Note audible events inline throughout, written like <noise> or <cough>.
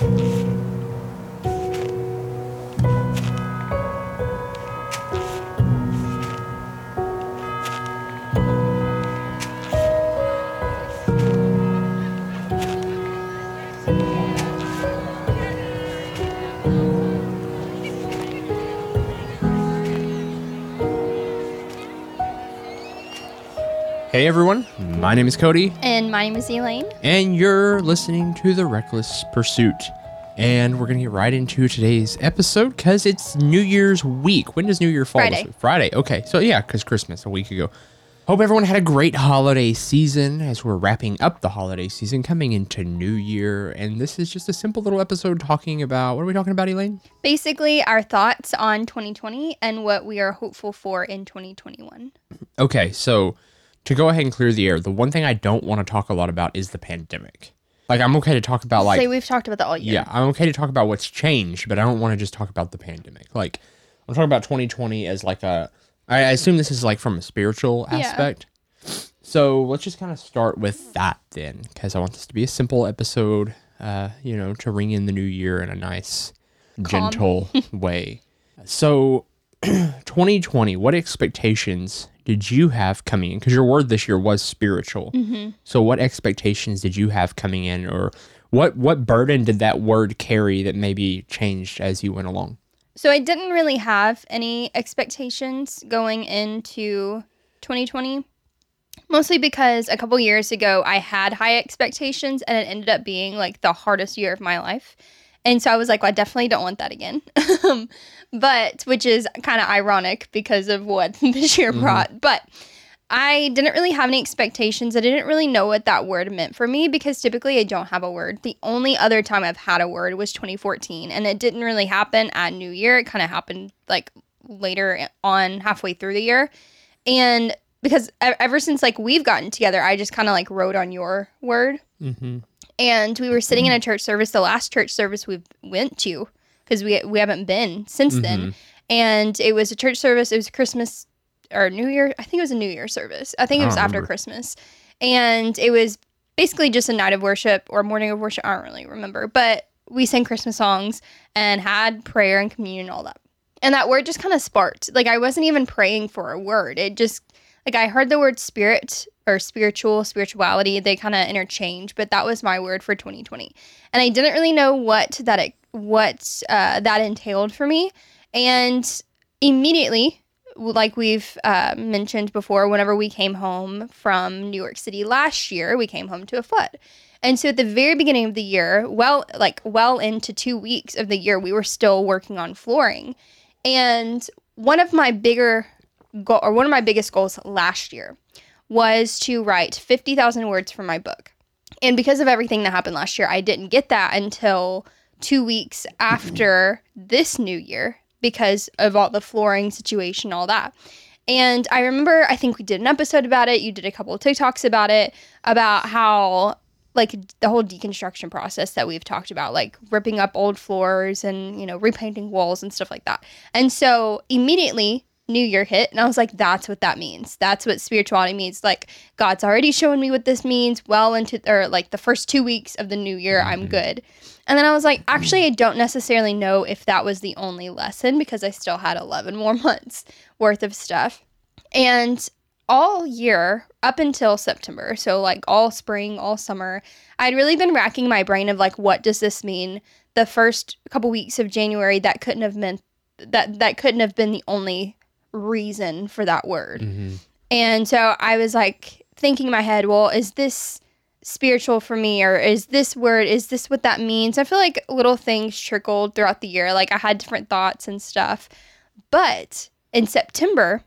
Hey everyone, my name is Cody, And my name is Elaine. and you're listening to The Reckless Pursuit. And we're going to get right into today's episode because it's New Year's week. When does New Year fall? Friday. Friday. Okay. So, yeah, because Christmas a week ago. Hope everyone had a great holiday season as we're wrapping up the holiday season, coming into New Year. And this is just a simple little episode talking about what are we talking about, Elaine? Basically, our thoughts on 2020 and what we are hopeful for in 2021. Okay, so to go ahead and clear the air, the one thing I don't want to talk a lot about is the pandemic. Like, I'm okay to talk about like Say we've talked about that all year. Yeah, I'm okay to talk about what's changed, but I don't want to just talk about the pandemic. Like, I'm talking about 2020 as like a. I assume this is like from a spiritual aspect. Yeah. So let's just kind of start with that then, because I want this to be a simple episode. Uh, you know, to ring in the new year in a nice, Calm. gentle <laughs> way. So, <clears throat> 2020. What expectations did you have coming in? Because your word this year was spiritual. Mm-hmm. So what expectations did you have coming in or what what burden did that word carry that maybe changed as you went along? So I didn't really have any expectations going into 2020. Mostly because a couple years ago I had high expectations and it ended up being like the hardest year of my life. And so I was like, well, I definitely don't want that again. <laughs> Um, but which is kind of ironic because of what <laughs> this year mm-hmm. brought. But I didn't really have any expectations. I didn't really know what that word meant for me because typically I don't have a word. The only other time I've had a word was 2014, and it didn't really happen at New Year. It kind of happened like later on, halfway through the year. And because ever since like we've gotten together, I just kind of like wrote on your word. Mm-hmm. And we were sitting in a church service, the last church service we went to, because we we haven't been since then. And it was a church service. It was Christmas or New Year. I think it was a New Year service. I think it was after remember. Christmas. And it was basically just a night of worship or morning of worship. I don't really remember, but we sang Christmas songs and had prayer and communion and all that. And that word just kind of sparked. Like I wasn't even praying for a word. It just like I heard the word spirit or spiritual, spirituality. They kind of interchange, but that was my word for 2020. And I didn't really know what that it, what uh, that entailed for me. And immediately, like we've uh, mentioned before, whenever we came home from New York City last year, we came home to a flood. And so at the very beginning of the year, well, like well into two weeks of the year, we were still working on flooring. And one of my bigger goal, or one of my biggest goals last year was to write 50,000 words for my book. And because of everything that happened last year, I didn't get that until two weeks mm-hmm. after this new year because of all the flooring situation, all that. And I remember, I think we did an episode about it. You did a couple of TikToks about it, about how, like, the whole deconstruction process that we've talked about, like ripping up old floors and, you know, repainting walls and stuff like that. And so immediately, New Year hit, and I was like, that's what that means. That's what spirituality means. Like, God's already shown me what this means well into, or like the first two weeks of the new year, mm-hmm. I'm good. And then I was like, actually, I don't necessarily know if that was the only lesson because I still had 11 <laughs> more months worth of stuff. And all year up until September, so like all spring, all summer, I'd really been racking my brain of like, what does this mean? The first couple weeks of January, that couldn't have meant that that couldn't have been the only reason for that word. Mm-hmm. And so I was like thinking in my head, well, is this spiritual for me or is this word is this what that means? I feel like little things trickled throughout the year. Like I had different thoughts and stuff. But in September,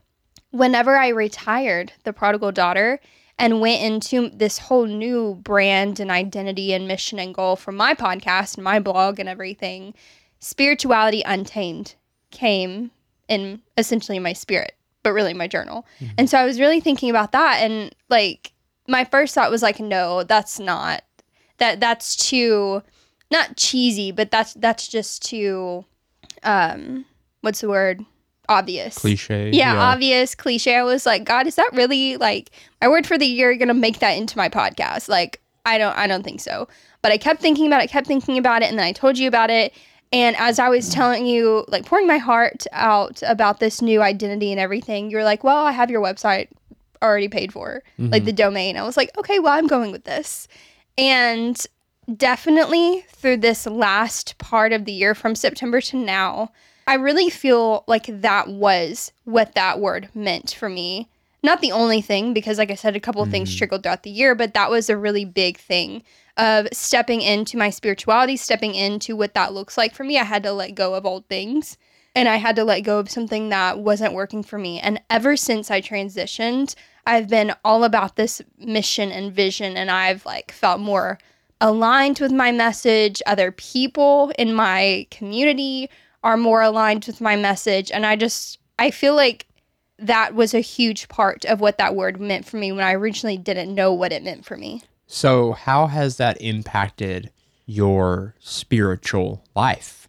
whenever I retired the prodigal daughter and went into this whole new brand and identity and mission and goal for my podcast and my blog and everything, spirituality untamed came in essentially my spirit, but really my journal. And so I was really thinking about that and like my first thought was like no, that's not that that's too not cheesy, but that's that's just too um what's the word? Obvious. Cliche. Yeah, obvious cliche. I was like, God, is that really like my word for the year? You're gonna make that into my podcast? Like, I don't I don't think so. But I kept thinking about it, kept thinking about it, and then I told you about it. And as I was telling you, like pouring my heart out about this new identity and everything, you're like, Well, I have your website already paid for, Mm-hmm. like the domain. I was like, Okay, well, I'm going with this. And definitely through this last part of the year from September to now, I really feel like that was what that word meant for me. Not the only thing, because like I said, a couple of things trickled throughout the year, but that was a really big thing of stepping into my spirituality, stepping into what that looks like for me. I had to let go of old things and I had to let go of something that wasn't working for me. And ever since I transitioned, I've been all about this mission and vision, and I've like felt more aligned with my message. Other people in my community are more aligned with my message, and I just I feel like that was a huge part of what that word meant for me when I originally didn't know what it meant for me. So, how has that impacted your spiritual life?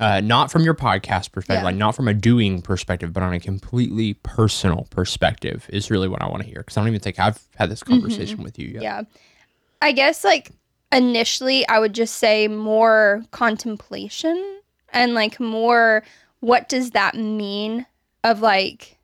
Uh, not from your podcast perspective, Yeah. like not from a doing perspective, but on a completely personal perspective is really what I want to hear. Because I don't even think I've had this conversation with you yet. Yeah. I guess like initially I would just say more contemplation and like more what does that mean of like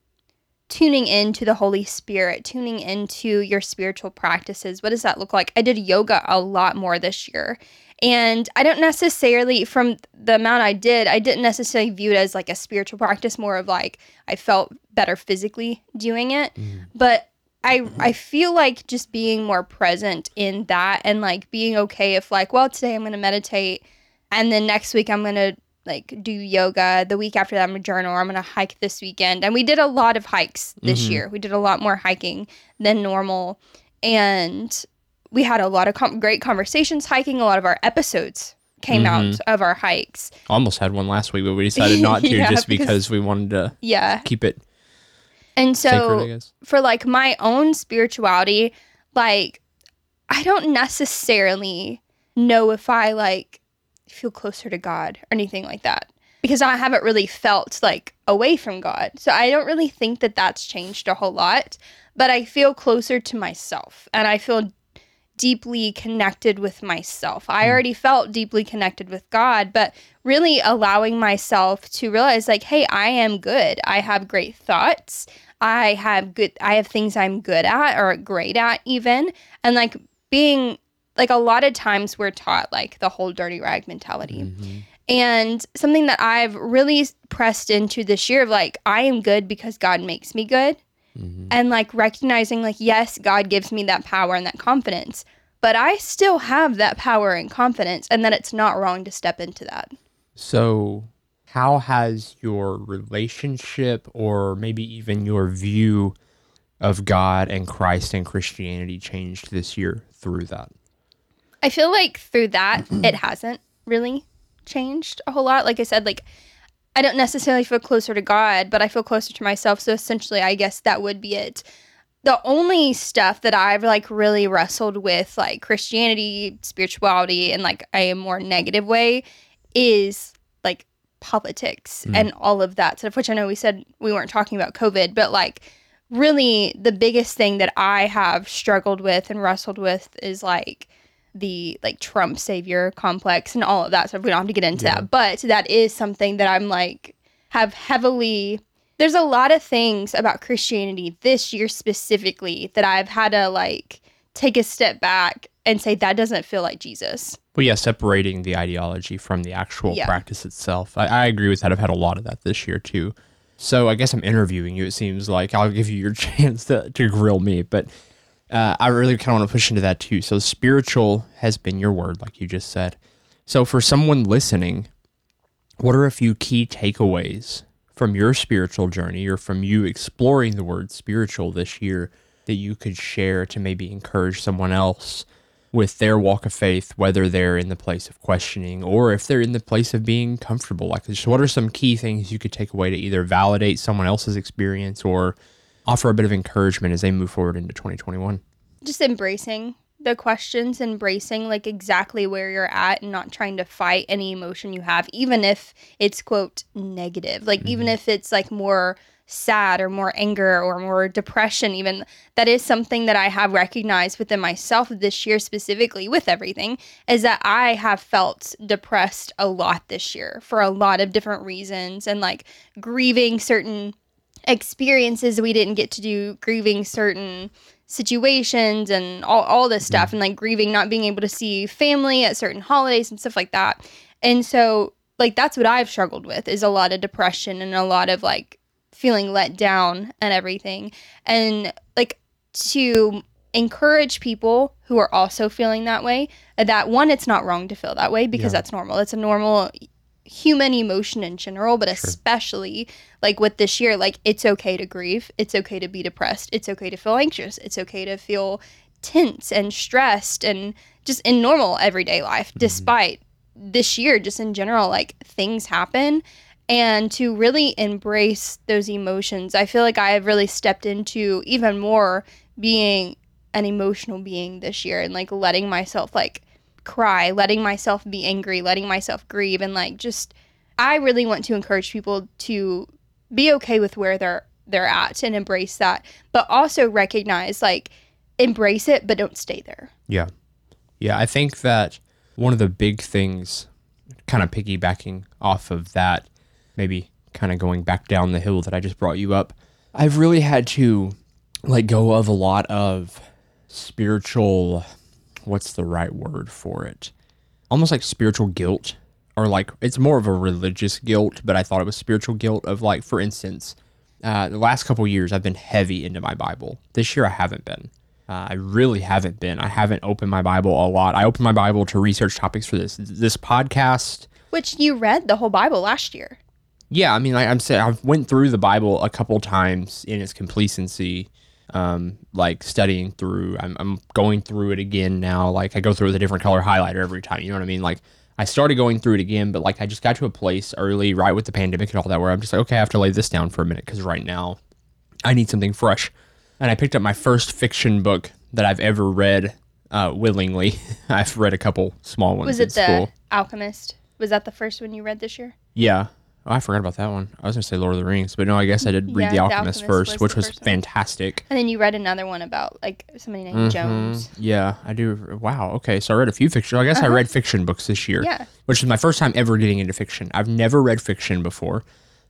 tuning into the Holy Spirit, tuning into your spiritual practices. What does that look like? I did yoga a lot more this year. And I don't necessarily, from the amount I did, I didn't necessarily view it as like a spiritual practice, more of like I felt better physically doing it. Mm-hmm. But I I feel like just being more present in that and like being okay if like, well, today I'm gonna meditate and then next week I'm gonna like do yoga. The week after that I'm gonna journal I'm gonna hike this weekend. And we did a lot of hikes this Mhm. year. We did a lot more hiking than normal. And we had a lot of com- great conversations hiking. A lot of our episodes came Mhm. out of our hikes. Almost had one last week, but we decided not to <laughs> Yeah, just because- because we wanted to Yeah. keep it And so guess. for like my own spirituality, like I don't necessarily know if I like feel closer to God or anything like that because I haven't really felt like away from God. So I don't really think that that's changed a whole lot, but I feel closer to myself and I feel deeply connected with myself. I hmm. already felt deeply connected with God, but really allowing myself to realize like, hey, I am good. I have great thoughts. I have good I have things I'm good at or great at even. And like being like a lot of times we're taught like the whole dirty rag mentality. Mhm. And something that I've really pressed into this year of like, I am good because God makes me good. Mhm. And like recognizing, like, yes, God gives me that power and that confidence, but I still have that power and confidence, and that it's not wrong to step into that. So, how has your relationship or maybe even your view of God and Christ and Christianity changed this year through that? I feel like through that, <clears throat> it hasn't really changed a whole lot. Like I said, like, I don't necessarily feel closer to God, but I feel closer to myself. So essentially, I guess that would be it. The only stuff that I've like really wrestled with, like Christianity, spirituality, and like a more negative way, is like politics Mm. and all of that stuff, which I know we said we weren't talking about COVID, but like really the biggest thing that I have struggled with and wrestled with is like the like Trump savior complex and all of that stuff. We don't have to get into Yeah. that, but that is something that I'm like have heavily. There's a lot of things about Christianity this year specifically that I've had to like take a step back and say that doesn't feel like Jesus. Well, yeah, separating the ideology from the actual Yeah. practice itself. I, I agree with that. I've had a lot of that this year too. So I guess I'm interviewing you. It seems like I'll give you your <laughs> chance to, to grill me, but uh, I really kind of want to push into that too. So spiritual has been your word, like you just said. So for someone listening, what are a few key takeaways from your spiritual journey or from you exploring the word spiritual this year that you could share to maybe encourage someone else with their walk of faith, whether they're in the place of questioning or if they're in the place of being comfortable? Like, just what are some key things you could take away to either validate someone else's experience or offer a bit of encouragement as they move forward into 2021? Just embracing the questions, embracing like exactly where you're at and not trying to fight any emotion you have, even if it's quote negative. Like even mm-hmm. if it's like more sad or more anger or more depression even that is something that i have recognized within myself this year specifically with everything is that i have felt depressed a lot this year for a lot of different reasons and like grieving certain experiences we didn't get to do grieving certain situations and all, all this mm-hmm. stuff and like grieving not being able to see family at certain holidays and stuff like that. And so like that's what i've struggled with is a lot of depression and a lot of like feeling let down and everything. And like to encourage people who are also feeling that way that one it's not wrong to feel that way because Yeah. that's normal. It's a normal human emotion in general but especially like with this year like it's okay to grieve it's okay to be depressed it's okay to feel anxious it's okay to feel tense and stressed and just in normal everyday life mm-hmm. despite this year just in general like things happen. And to really embrace those emotions i feel like i have really stepped into even more being an emotional being this year and like letting myself like cry letting myself be angry letting myself grieve and like just i really want to encourage people to be okay with where they're they're at and embrace that but also recognize like embrace it but don't stay there Yeah. Yeah. I think that one of the big things, kind of piggybacking off of that, maybe kind of going back down the hill that I just brought you up, I've really had to let go of a lot of spiritual, what's the right word for it? Almost like spiritual guilt, or like it's more of a religious guilt, but I thought it was spiritual guilt of like, for instance, uh, the last couple years I've been heavy into my Bible. This year I haven't been. Uh, I really haven't been. I haven't opened my Bible a lot. I opened my Bible to research topics for this this podcast. which you read the whole bible last year Yeah, I mean, like I'm saying, I've went through the Bible a couple times in its completency, um, like studying through. I'm, I'm going through it again now. Like I go through with a different color highlighter every time. You know what I mean? Like I started going through it again, but like I just got to a place early, right with the pandemic and all that, where I'm just like, okay, I have to lay this down for a minute because right now I need something fresh. And I picked up my first fiction book that I've ever read uh, willingly. <laughs> I've read a couple small ones was it the school. alchemist was that the first one you read this year Yeah. Oh, I forgot about that one. I was gonna say Lord of the Rings, but no, I guess I did read Yeah, The Alchemist, Alchemist first, was which was first one. fantastic. and then you read another one about like somebody named Mm-hmm. jones Yeah, I do. Wow. Okay, so I read a few fiction. I guess I read fiction books this year, Uh-huh. Yeah. which is my first time ever getting into fiction. I've never read fiction before.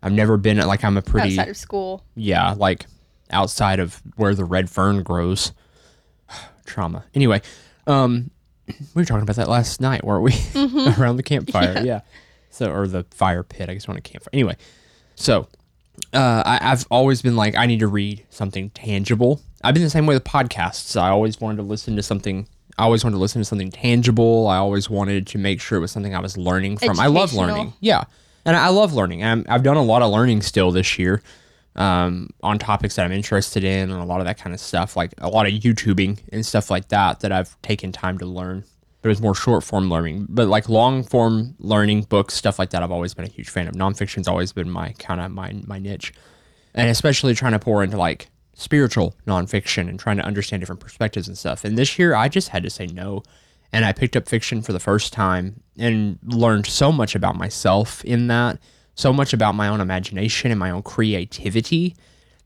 I've never been like I'm a pretty outside of school yeah, like outside of where the red fern grows. <sighs> Trauma. Anyway, um, we were talking about that last night, weren't we? <laughs> Around the campfire, <laughs> yeah. So, or the fire pit, I guess, on a campfire. Anyway, so uh, I, I've always been like, I need to read something tangible. I've been the same way with podcasts. I always wanted to listen to something. I always wanted to listen to something tangible. I always wanted to make sure it was something I was learning from. I love learning. Yeah, and I love learning. I'm, I've done a lot of learning still this year um, on topics that I'm interested in and a lot of that kind of stuff, like a lot of YouTubing and stuff like that, that I've taken time to learn. There's more short form learning, but like long form learning books, stuff like that, I've always been a huge fan of. Nonfiction's always been my kind of my my niche, and especially trying to pour into like spiritual nonfiction and trying to understand different perspectives and stuff. And this year, I just had to say no, and I picked up fiction for the first time and learned so much about myself in that, so much about my own imagination and my own creativity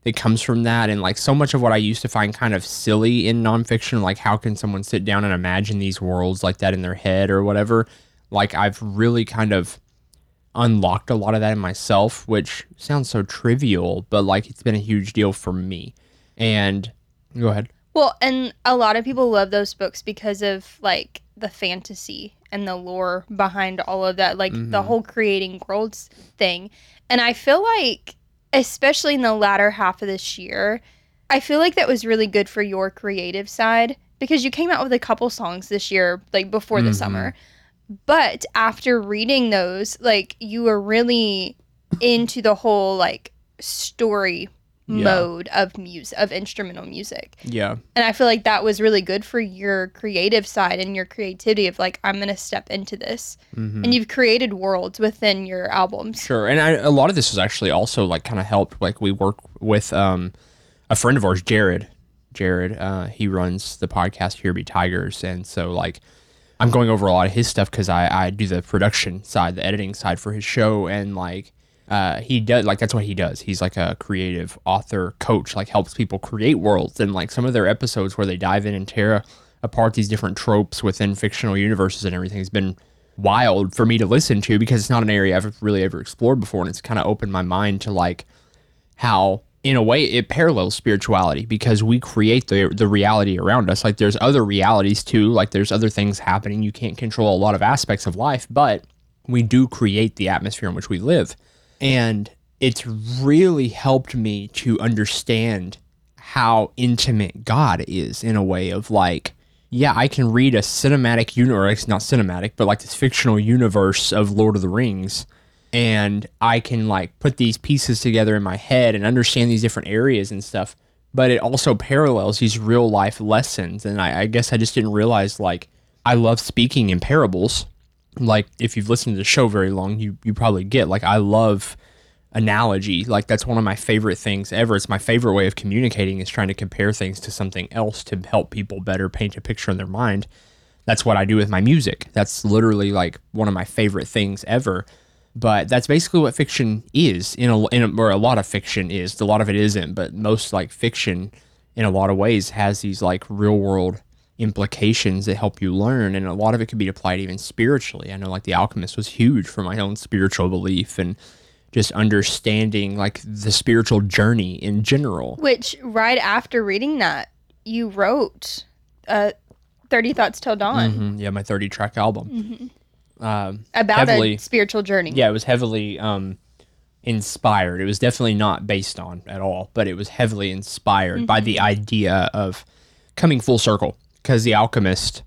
that comes from that, and like so much of what I used to find kind of silly in nonfiction, like how can someone sit down and imagine these worlds like that in their head or whatever. Like I've really kind of unlocked a lot of that in myself, which sounds so trivial, but like it's been a huge deal for me. And go ahead. Well, and a lot of people love those books because of like the fantasy and the lore behind all of that, like the mm-hmm. whole creating worlds thing. And I feel like, especially in the latter half of this year, I feel like that was really good for your creative side because you came out with a couple songs this year, like before the mm-hmm. summer. But after reading those, like you were really into the whole like story Yeah. mode of music of instrumental music Yeah. and i feel like that was really good for your creative side and your creativity of like i'm gonna step into this and you've created worlds within your albums Sure. And I, a lot of this was actually also like kind of helped. Like we work with um, a friend of ours, Jared. Jared, uh, he runs the podcast Here Be Tigers. And so like I'm going over a lot of his stuff because I, I do the production side, the editing side for his show. And like uh, he does like that's what he does. He's like a creative author coach, like helps people create worlds. And like some of their episodes where they dive in and tear apart these different tropes within fictional universes and everything has been wild for me to listen to because it's not an area I've really ever explored before, and it's kind of opened my mind to like how in a way it parallels spirituality because we create the the reality around us. Like there's other realities too. Like there's other things happening. You can't control a lot of aspects of life but we do create the atmosphere in which we live and it's really helped me to understand how intimate God is in a way of like yeah, I can read a cinematic universe, not cinematic, but like this fictional universe of Lord of the Rings and I can like put these pieces together in my head and understand these different areas and stuff. But it also parallels these real life lessons, and I, I guess I just didn't realize like I love speaking in parables. Like if you've listened to the show very long, you you probably get like I love analogy. Like that's one of my favorite things ever. It's my favorite way of communicating is trying to compare things to something else to help people better paint a picture in their mind. That's what I do with my music. That's literally like one of my favorite things ever but that's basically what fiction is in a, in a, or a lot of fiction is a lot of it isn't but most like fiction in a lot of ways has these like real world implications that help you learn and a lot of it could be applied even spiritually i know like the alchemist was huge for my own spiritual belief and just understanding like the spiritual journey in general which right after reading that you wrote uh 30 thoughts till dawn mm-hmm. yeah my 30 track album mm-hmm um, about heavily, a spiritual journey. Yeah, it was heavily um, inspired. It was definitely not based on at all, but it was heavily inspired mm-hmm. by the idea of coming full circle. Because The Alchemist,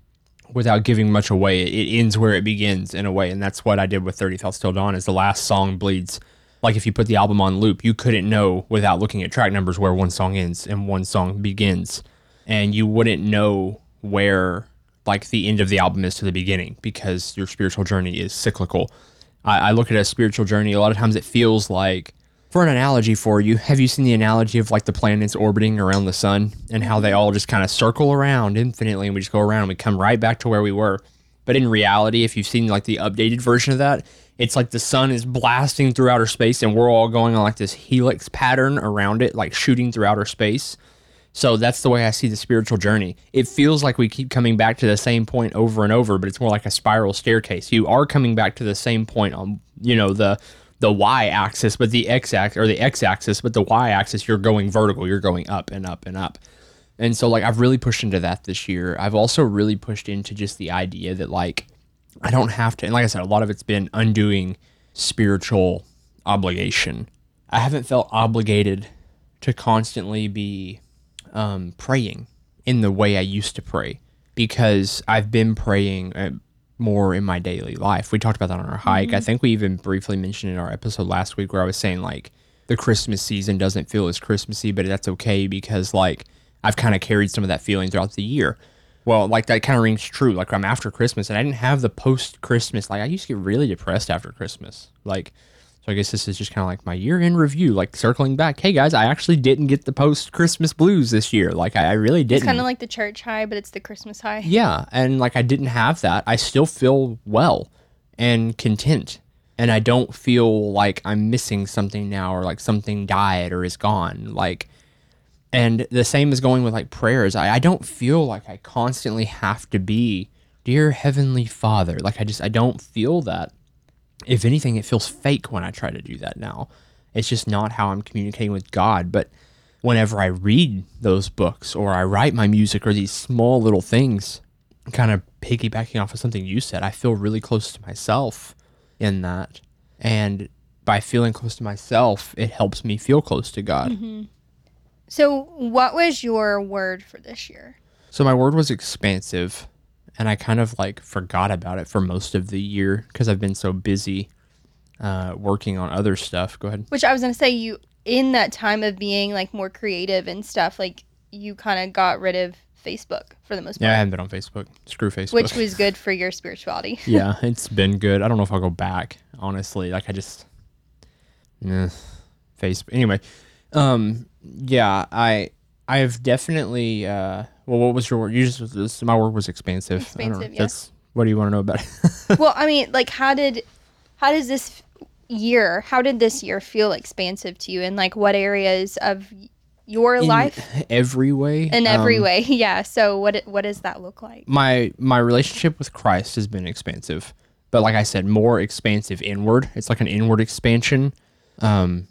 without giving much away, it ends where it begins in a way, and that's what I did with Thirty Thoughts Till Dawn. Is the last song bleeds like if you put the album on loop, you couldn't know without looking at track numbers where one song ends and one song begins, and you wouldn't know where like the end of the album is to the beginning because your spiritual journey is cyclical. I, I look at a spiritual journey, a lot of times it feels like, for an analogy for you, have you seen the analogy of like the planets orbiting around the sun and how they all just kind of circle around infinitely and we just go around and we come right back to where we were? But in reality, if you've seen like the updated version of that, it's like the sun is blasting through outer space and we're all going on like this helix pattern around it, like shooting through outer space. So that's the way I see the spiritual journey. It feels like we keep coming back to the same point over and over, but it's more like a spiral staircase. You are coming back to the same point on, you know, the the y axis, but the x axis or the x axis, but the y axis you're going vertical, you're going up and up and up. And so like I've really pushed into that this year. I've also really pushed into just the idea that like I don't have to and like I said a lot of it's been undoing spiritual obligation. I haven't felt obligated to constantly be um, praying in the way I used to pray because I've been praying uh, more in my daily life. We talked about that on our hike. Mm-hmm. I think we even briefly mentioned in our episode last week where I was saying like the Christmas season doesn't feel as Christmassy, but that's okay because like I've kind of carried some of that feeling throughout the year. Well, like that kind of rings true. Like I'm after Christmas and I didn't have the post Christmas. Like I used to get really depressed after Christmas. Like so I guess this is just kind of like my year in review, like circling back. Hey guys, I actually didn't get the post Christmas blues this year. Like I, I really didn't. It's kind of like the church high, but it's the Christmas high. Yeah, and like I didn't have that. I still feel well and content, and I don't feel like I'm missing something now or like something died or is gone. Like, and the same is going with like prayers. I, I don't feel like I constantly have to be dear heavenly Father. Like I just I don't feel that if anything, it feels fake when I try to do that now. It's just not how I'm communicating with God. But whenever I read those books or I write my music or these small little things, kind of piggybacking off of something you said, I feel really close to myself in that. And by feeling close to myself, it helps me feel close to God. Mm-hmm. So, what was your word for this year? So, my word was expansive and I kind of like forgot about it for most of the year because I've been so busy uh, working on other stuff. Go ahead. Which I was gonna say, you in that time of being like more creative and stuff, like you kind of got rid of Facebook for the most part. Yeah, I haven't been on Facebook. Screw Facebook. Which was good for your <laughs> spirituality. <laughs> yeah, it's been good. I don't know if I'll go back, honestly. Like I just eh, Facebook. Anyway, um yeah, I I've definitely uh well, what was your word? You just this, my work was expansive. Expansive, That's what do you want to know about it? <laughs> well, I mean, like, how did how does this year, how did this year feel expansive to you? And like what areas of your In life? every way. In every um, way. <laughs> Yeah. So what what does that look like? my my relationship with Christ has been expansive, but like I said, more expansive inward. It's like an inward expansion, um,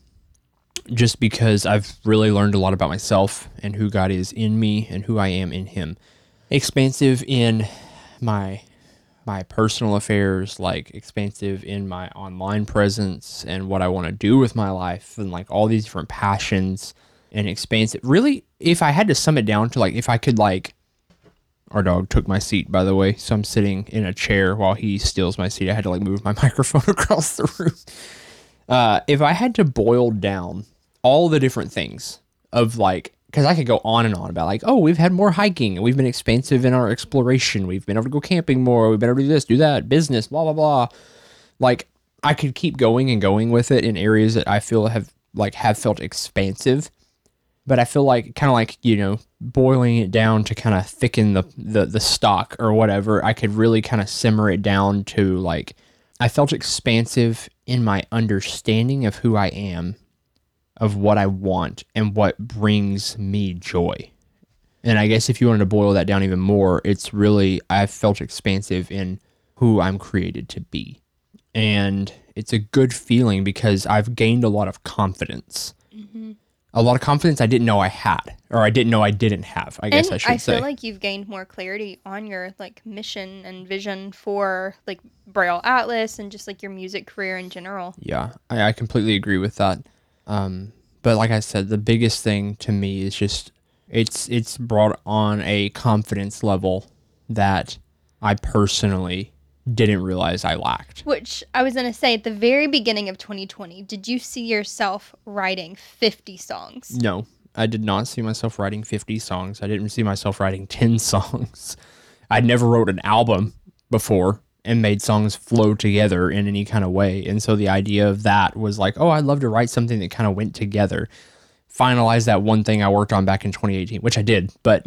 just because I've really learned a lot about myself and who God is in me and who I am in Him. Expansive in my my personal affairs, like expansive in my online presence and what I want to do with my life, and like all these different passions and expansive. Really, if I had to sum it down to like, if I could like our dog took my seat, by the way. So I'm sitting in a chair while he steals my seat. I had to like move my <laughs> microphone <laughs> across the room. Uh, if I had to boil down all the different things of like, because I could go on and on about like, oh, we've had more hiking, we've been expansive in our exploration, we've been able to go camping more, we've been able to do this, do that, business, blah blah blah. Like I could keep going and going with it in areas that I feel have like have felt expansive but I feel like kind of like you know boiling it down to kind of thicken the, the the stock or whatever. I could really kind of simmer it down to like I felt expansive in my understanding of who I am, of what I want, and what brings me joy. And I guess if you wanted to boil that down even more, it's really I've felt expansive in who I'm created to be. And it's a good feeling because I've gained a lot of confidence mm-hmm. a lot of confidence I didn't know I had, or I didn't know I didn't have. I guess and I should say. I feel like you've gained more clarity on your like mission and vision for like Braille Atlas and just like your music career in general. yeah, I, I completely agree with that. Um, but like I said, the biggest thing to me is just it's it's brought on a confidence level that I personally didn't realize I lacked. Which I was gonna say at the very beginning of 2020, did you see yourself writing 50 songs? No, I did not see myself writing 50 songs. I didn't see myself writing 10 <laughs> songs. I'd never wrote an album before and made songs flow together in any kind of way. And so the idea of that was like, oh, I'd love to write something that kind of went together. Finalize that one thing I worked on back in 2018, which I did, but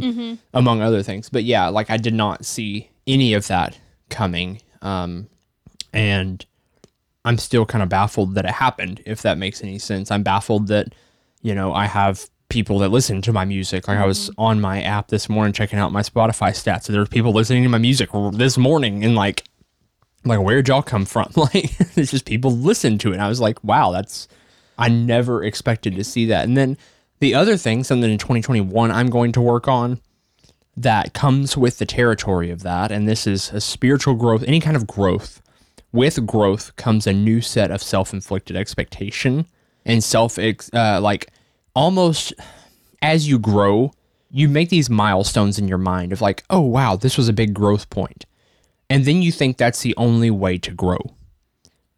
among other things. But yeah, like I did not see any of that coming. Um, and I'm still kind of baffled that it happened, if that makes any sense. I'm baffled that, you know, I have people that listen to my music. Like I was on my app this morning checking out my Spotify stats. So there were people listening to my music this morning and like, like where'd y'all come from? <laughs> Like it's just people listen to it. And I was like, wow, that's I never expected to see that. And then the other thing, something in 2021 I'm going to work on that comes with the territory of that, and this is a spiritual growth, any kind of growth. With growth comes a new set of self-inflicted expectation and self uh, like almost as you grow, you make these milestones in your mind of like, oh wow, this was a big growth point. And then you think that's the only way to grow.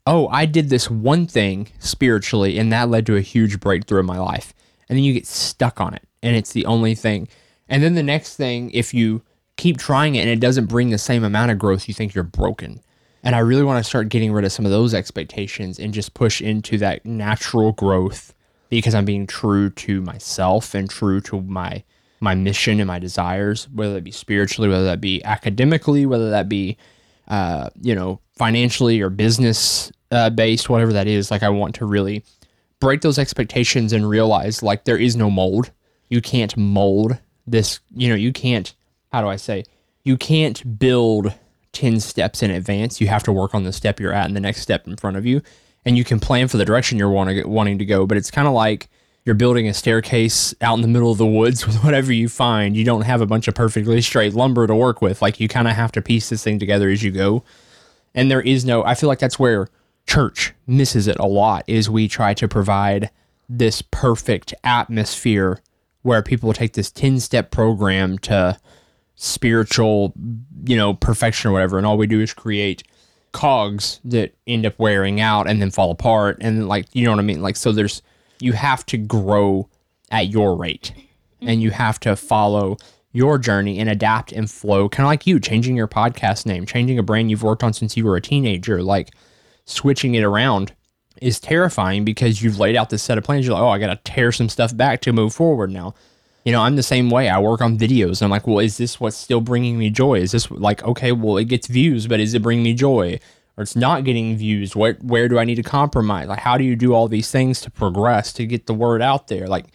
Oh, I did this one thing spiritually and that led to a huge breakthrough in my life. And then you get stuck on it and it's the only thing. And then the next thing, if you keep trying it and it doesn't bring the same amount of growth, you think you're broken. And I really want to start getting rid of some of those expectations and just push into that natural growth because I'm being true to myself and true to my my mission and my desires, whether that be spiritually, whether that be academically, whether that be uh, you know financially or business uh, based, whatever that is. Like I want to really break those expectations and realize like there is no mold. You can't mold this. You know you can't. How do I say? You can't build 10 steps in advance. You have to work on the step you're at and the next step in front of you. And you can plan for the direction you're wanting, wanting to go. But it's kind of like you're building a staircase out in the middle of the woods <laughs> with whatever you find. You don't have a bunch of perfectly straight lumber to work with. Like you kind of have to piece this thing together as you go. And there is no, I feel like that's where church misses it a lot is we try to provide this perfect atmosphere where people take this 10 step program to spiritual, you know, perfection or whatever. And all we do is create cogs that end up wearing out and then fall apart. And like, you know what I mean? Like, so there's, you have to grow at your rate and you have to follow your journey and adapt and flow, kind of like you changing your podcast name, changing a brand you've worked on since you were a teenager, like switching it around is terrifying because you've laid out this set of plans. You're like, oh, I got to tear some stuff back to move forward now. You know, I'm the same way. I work on videos. I'm like, well, is this what's still bringing me joy? Is this like, okay, well, it gets views, but is it bringing me joy? Or it's not getting views. Where where do I need to compromise? Like how do you do all these things to progress to get the word out there? Like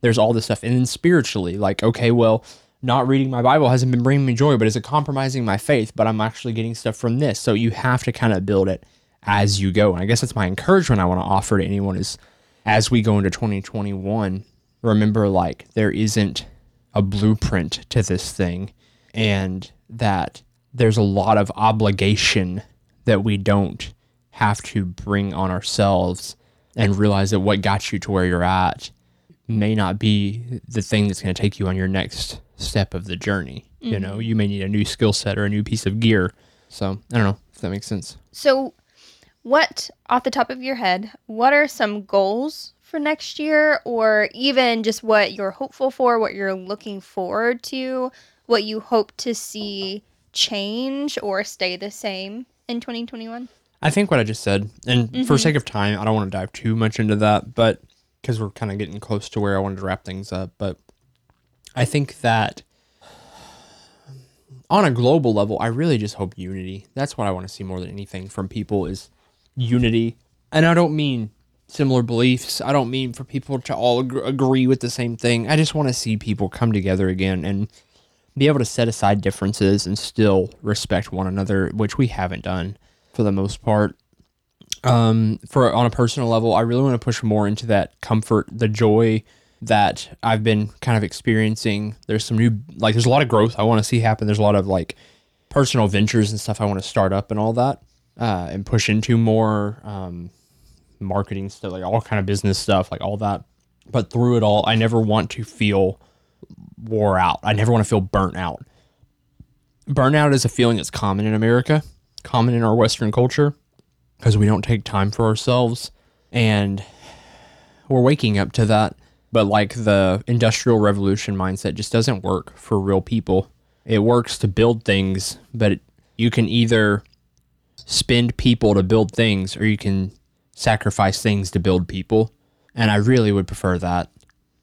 there's all this stuff, and then spiritually, like okay, well, not reading my Bible hasn't been bringing me joy, but is it compromising my faith? But I'm actually getting stuff from this. So you have to kind of build it as you go. And I guess that's my encouragement I want to offer to anyone is as we go into 2021, remember like there isn't a blueprint to this thing and that there's a lot of obligation that we don't have to bring on ourselves and realize that what got you to where you're at may not be the thing that's going to take you on your next step of the journey. Mm-hmm. You know, you may need a new skill set or a new piece of gear. So I don't know if that makes sense. So, what, off the top of your head, what are some goals for next year, or even just what you're hopeful for, what you're looking forward to, what you hope to see change or stay the same in 2021? I think what I just said, and mm-hmm. for sake of time, I don't want to dive too much into that, but because we're kind of getting close to where I wanted to wrap things up, but I think that on a global level, I really just hope unity. That's what I want to see more than anything from people is unity. And I don't mean similar beliefs. I don't mean for people to all agree with the same thing. I just want to see people come together again and be able to set aside differences and still respect one another, which we haven't done for the most part. Um, for on a personal level, I really want to push more into that comfort, the joy that I've been kind of experiencing. There's some new, like, there's a lot of growth I want to see happen. There's a lot of like personal ventures and stuff I want to start up and all that, uh, and push into more um, marketing stuff, like all kind of business stuff, like all that. But through it all, I never want to feel wore out. I never want to feel burnt out. Burnout is a feeling that's common in America, common in our Western culture, because we don't take time for ourselves. And we're waking up to that. But like the industrial revolution mindset just doesn't work for real people. It works to build things, but you can either spend people to build things or you can sacrifice things to build people. And I really would prefer that.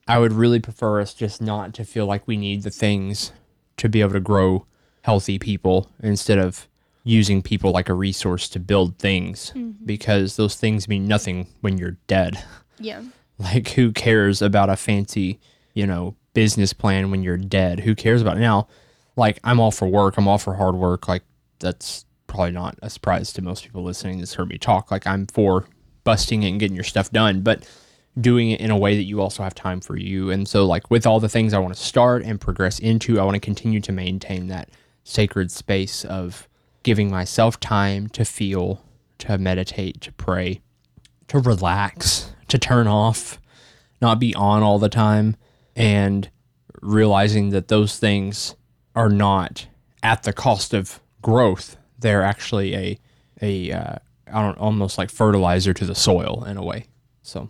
I would really prefer us just not to feel like we need the things to be able to grow healthy people instead of using people like a resource to build things mm-hmm. because those things mean nothing when you're dead. Yeah. <laughs> like who cares about a fancy, you know, business plan when you're dead? Who cares about it? now? Like I'm all for work, I'm all for hard work. Like that's probably not a surprise to most people listening that's heard me talk. Like I'm for busting it and getting your stuff done, but doing it in a way that you also have time for you. And so, like, with all the things I want to start and progress into, I want to continue to maintain that sacred space of giving myself time to feel, to meditate, to pray, to relax, to turn off, not be on all the time, and realizing that those things are not at the cost of growth. They're actually a, a, uh, I don't almost like fertilizer to the soil in a way. So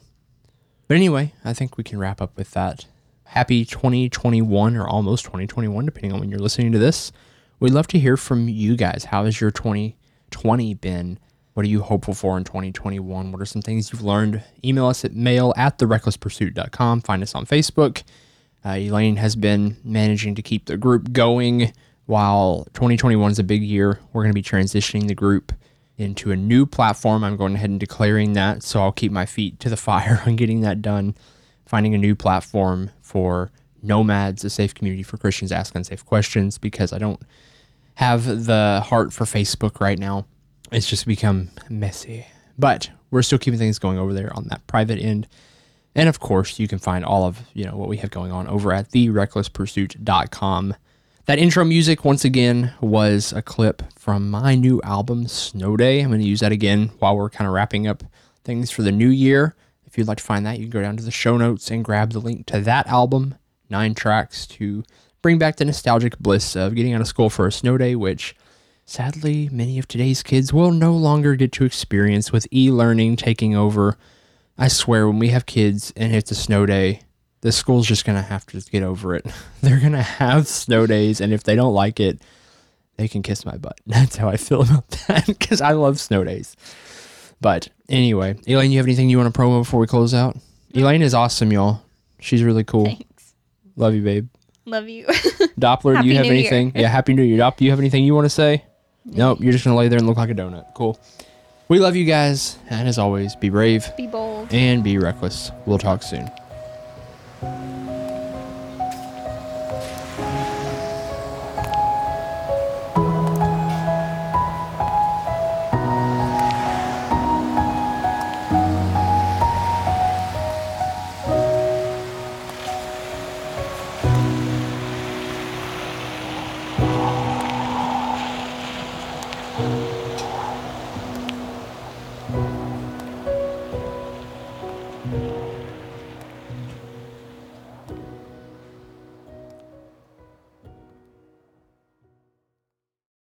but anyway, I think we can wrap up with that. Happy 2021 or almost 2021, depending on when you're listening to this. We'd love to hear from you guys. How has your 2020 been? What are you hopeful for in 2021? What are some things you've learned? Email us at mail at therecklesspursuit.com. Find us on Facebook. Uh, Elaine has been managing to keep the group going while 2021 is a big year. We're going to be transitioning the group into a new platform. I'm going ahead and declaring that, so I'll keep my feet to the <laughs> fire on getting that done. Finding a new platform for Nomads, a safe community for Christians ask unsafe questions, because I don't have the heart for Facebook right now. It's just become messy. But we're still keeping things going over there on that private end. And of course, you can find all of you know what we have going on over at therecklesspursuit.com. That intro music, once again, was a clip from my new album, Snow Day. I'm going to use that again while we're kind of wrapping up things for the new year. If you'd like to find that, you can go down to the show notes and grab the link to that album, nine tracks to bring back the nostalgic bliss of getting out of school for a snow day, which sadly many of today's kids will no longer get to experience with e learning taking over. I swear, when we have kids and it's a snow day, the school's just gonna have to get over it. <laughs> They're gonna have snow days, and if they don't like it, they can kiss my butt. <laughs> That's how I feel about that because I love snow days. But anyway, Elaine, you have anything you want to promo before we close out? Elaine is awesome, y'all. She's really cool. Thanks. Love you, babe. Love you. <laughs> Doppler, do you have anything? Yeah, happy New Year. Doppler, do you have anything you want to say? Nope, you're just gonna lay there and look like a donut. Cool. We love you guys, and as always, be brave Be bold. and be reckless. We'll talk soon. Bye.